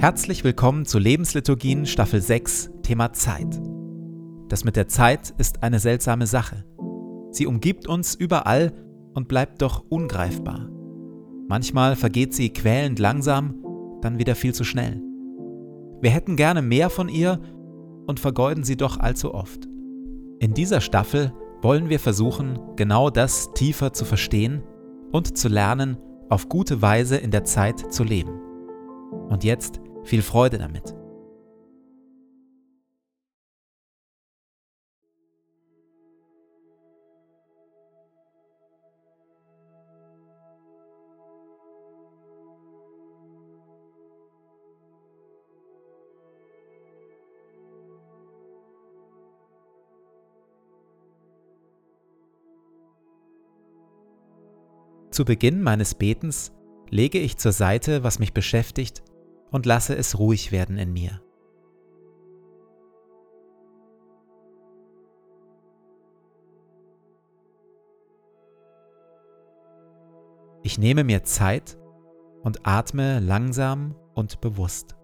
Herzlich willkommen zu Lebensliturgien Staffel 6, Thema Zeit. Das mit der Zeit ist eine seltsame Sache. Sie umgibt uns überall und bleibt doch ungreifbar. Manchmal vergeht sie quälend langsam, dann wieder viel zu schnell. Wir hätten gerne mehr von ihr und vergeuden sie doch allzu oft. In dieser Staffel wollen wir versuchen, genau das tiefer zu verstehen und zu lernen, auf gute Weise in der Zeit zu leben. Und jetzt viel Freude damit. Zu Beginn meines Betens lege ich zur Seite, was mich beschäftigt und lasse es ruhig werden in mir. Ich nehme mir Zeit und atme langsam und bewusst.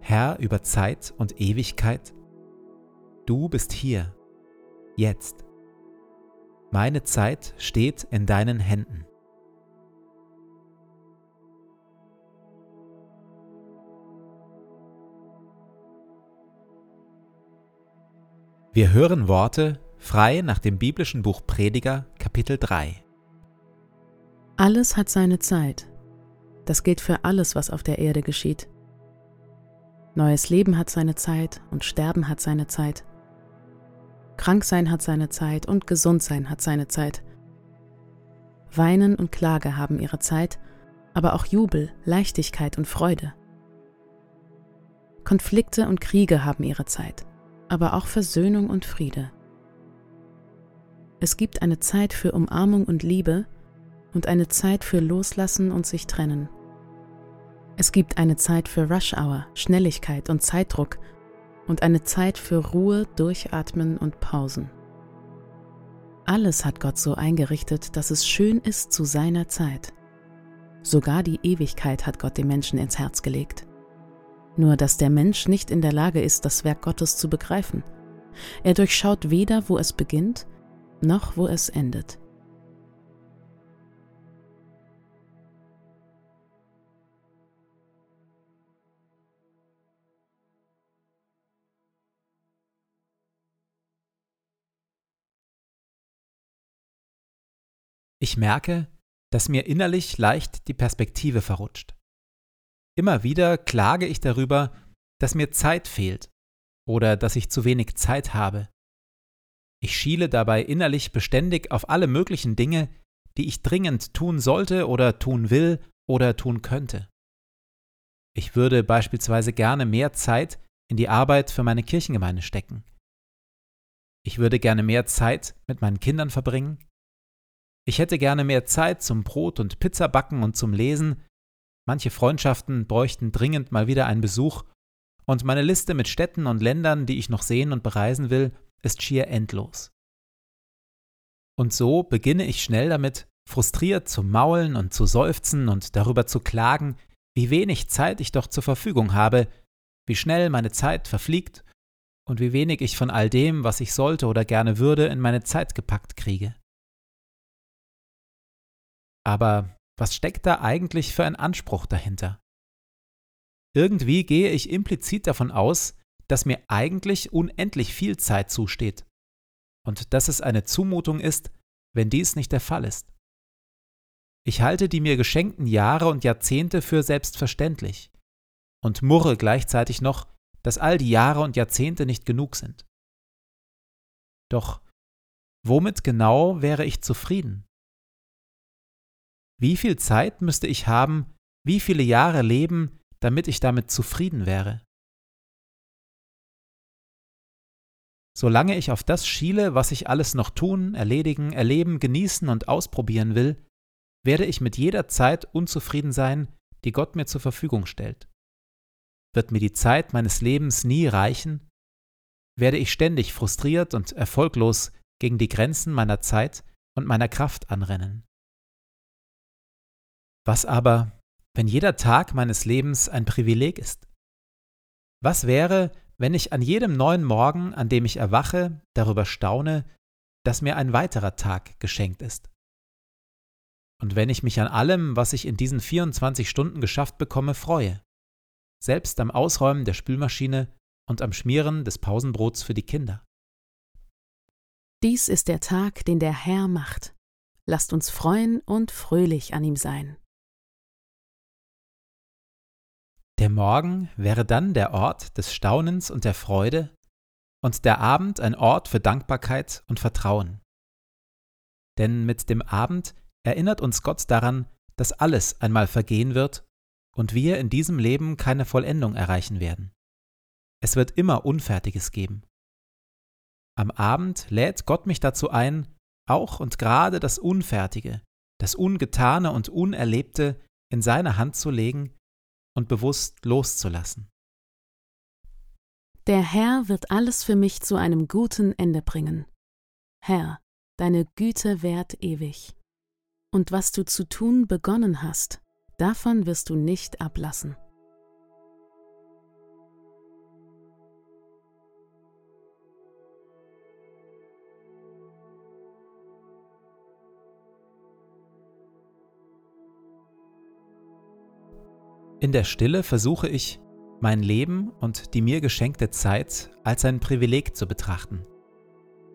Herr über Zeit und Ewigkeit, du bist hier jetzt. Meine Zeit steht in deinen Händen. Wir hören Worte frei nach dem biblischen Buch Prediger Kapitel 3. Alles hat seine Zeit. Das gilt für alles, was auf der Erde geschieht. Neues Leben hat seine Zeit und Sterben hat seine Zeit. Kranksein hat seine Zeit und Gesundsein hat seine Zeit. Weinen und Klage haben ihre Zeit, aber auch Jubel, Leichtigkeit und Freude. Konflikte und Kriege haben ihre Zeit, aber auch Versöhnung und Friede. Es gibt eine Zeit für Umarmung und Liebe und eine Zeit für Loslassen und sich trennen. Es gibt eine Zeit für Rush Hour, Schnelligkeit und Zeitdruck und eine Zeit für Ruhe, Durchatmen und Pausen. Alles hat Gott so eingerichtet, dass es schön ist zu seiner Zeit. Sogar die Ewigkeit hat Gott dem Menschen ins Herz gelegt. Nur dass der Mensch nicht in der Lage ist, das Werk Gottes zu begreifen. Er durchschaut weder, wo es beginnt, noch wo es endet. Ich merke, dass mir innerlich leicht die Perspektive verrutscht. Immer wieder klage ich darüber, dass mir Zeit fehlt oder dass ich zu wenig Zeit habe. Ich schiele dabei innerlich beständig auf alle möglichen Dinge, die ich dringend tun sollte oder tun will oder tun könnte. Ich würde beispielsweise gerne mehr Zeit in die Arbeit für meine Kirchengemeinde stecken. Ich würde gerne mehr Zeit mit meinen Kindern verbringen. Ich hätte gerne mehr Zeit zum Brot und Pizza backen und zum Lesen. Manche Freundschaften bräuchten dringend mal wieder einen Besuch. Und meine Liste mit Städten und Ländern, die ich noch sehen und bereisen will, ist schier endlos. Und so beginne ich schnell damit, frustriert zu maulen und zu seufzen und darüber zu klagen, wie wenig Zeit ich doch zur Verfügung habe, wie schnell meine Zeit verfliegt und wie wenig ich von all dem, was ich sollte oder gerne würde, in meine Zeit gepackt kriege. Aber was steckt da eigentlich für ein Anspruch dahinter? Irgendwie gehe ich implizit davon aus, dass mir eigentlich unendlich viel Zeit zusteht und dass es eine Zumutung ist, wenn dies nicht der Fall ist. Ich halte die mir geschenkten Jahre und Jahrzehnte für selbstverständlich und murre gleichzeitig noch, dass all die Jahre und Jahrzehnte nicht genug sind. Doch womit genau wäre ich zufrieden? Wie viel Zeit müsste ich haben, wie viele Jahre leben, damit ich damit zufrieden wäre? Solange ich auf das schiele, was ich alles noch tun, erledigen, erleben, genießen und ausprobieren will, werde ich mit jeder Zeit unzufrieden sein, die Gott mir zur Verfügung stellt. Wird mir die Zeit meines Lebens nie reichen? werde ich ständig frustriert und erfolglos gegen die Grenzen meiner Zeit und meiner Kraft anrennen. Was aber, wenn jeder Tag meines Lebens ein Privileg ist? Was wäre, wenn ich an jedem neuen Morgen, an dem ich erwache, darüber staune, dass mir ein weiterer Tag geschenkt ist? Und wenn ich mich an allem, was ich in diesen 24 Stunden geschafft bekomme, freue, selbst am Ausräumen der Spülmaschine und am Schmieren des Pausenbrots für die Kinder. Dies ist der Tag, den der Herr macht. Lasst uns freuen und fröhlich an ihm sein. Der Morgen wäre dann der Ort des Staunens und der Freude und der Abend ein Ort für Dankbarkeit und Vertrauen. Denn mit dem Abend erinnert uns Gott daran, dass alles einmal vergehen wird und wir in diesem Leben keine Vollendung erreichen werden. Es wird immer Unfertiges geben. Am Abend lädt Gott mich dazu ein, auch und gerade das Unfertige, das Ungetane und Unerlebte in seine Hand zu legen und bewusst loszulassen. Der Herr wird alles für mich zu einem guten Ende bringen. Herr, deine Güte währt ewig. Und was du zu tun begonnen hast, davon wirst du nicht ablassen. In der Stille versuche ich, mein Leben und die mir geschenkte Zeit als ein Privileg zu betrachten.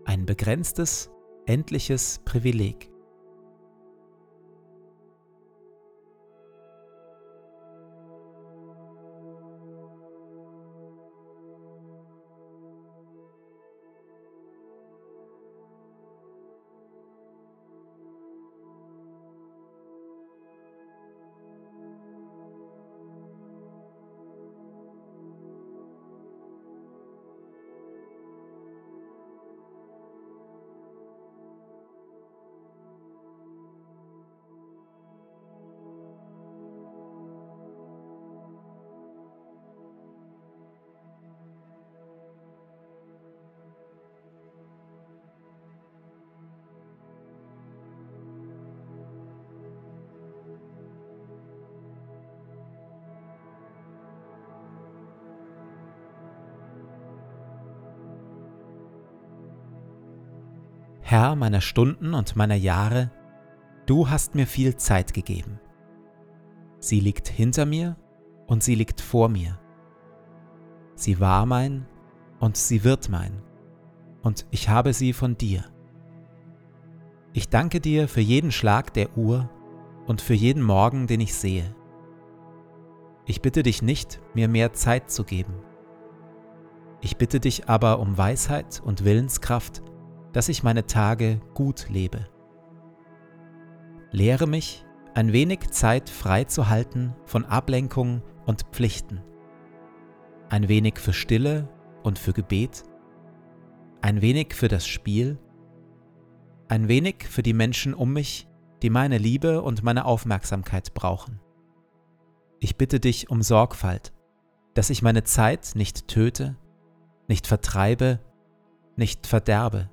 Ein begrenztes, endliches Privileg. Herr meiner Stunden und meiner Jahre, du hast mir viel Zeit gegeben. Sie liegt hinter mir und sie liegt vor mir. Sie war mein und sie wird mein, und ich habe sie von dir. Ich danke dir für jeden Schlag der Uhr und für jeden Morgen, den ich sehe. Ich bitte dich nicht, mir mehr Zeit zu geben. Ich bitte dich aber um Weisheit und Willenskraft, dass ich meine Tage gut lebe. Lehre mich, ein wenig Zeit frei zu halten von Ablenkung und Pflichten. Ein wenig für Stille und für Gebet. Ein wenig für das Spiel. Ein wenig für die Menschen um mich, die meine Liebe und meine Aufmerksamkeit brauchen. Ich bitte dich um Sorgfalt, dass ich meine Zeit nicht töte, nicht vertreibe, nicht verderbe.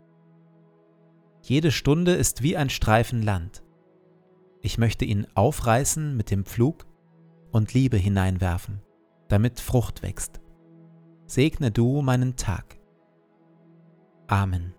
Jede Stunde ist wie ein Streifen Land. Ich möchte ihn aufreißen mit dem Pflug und Liebe hineinwerfen, damit Frucht wächst. Segne du meinen Tag. Amen.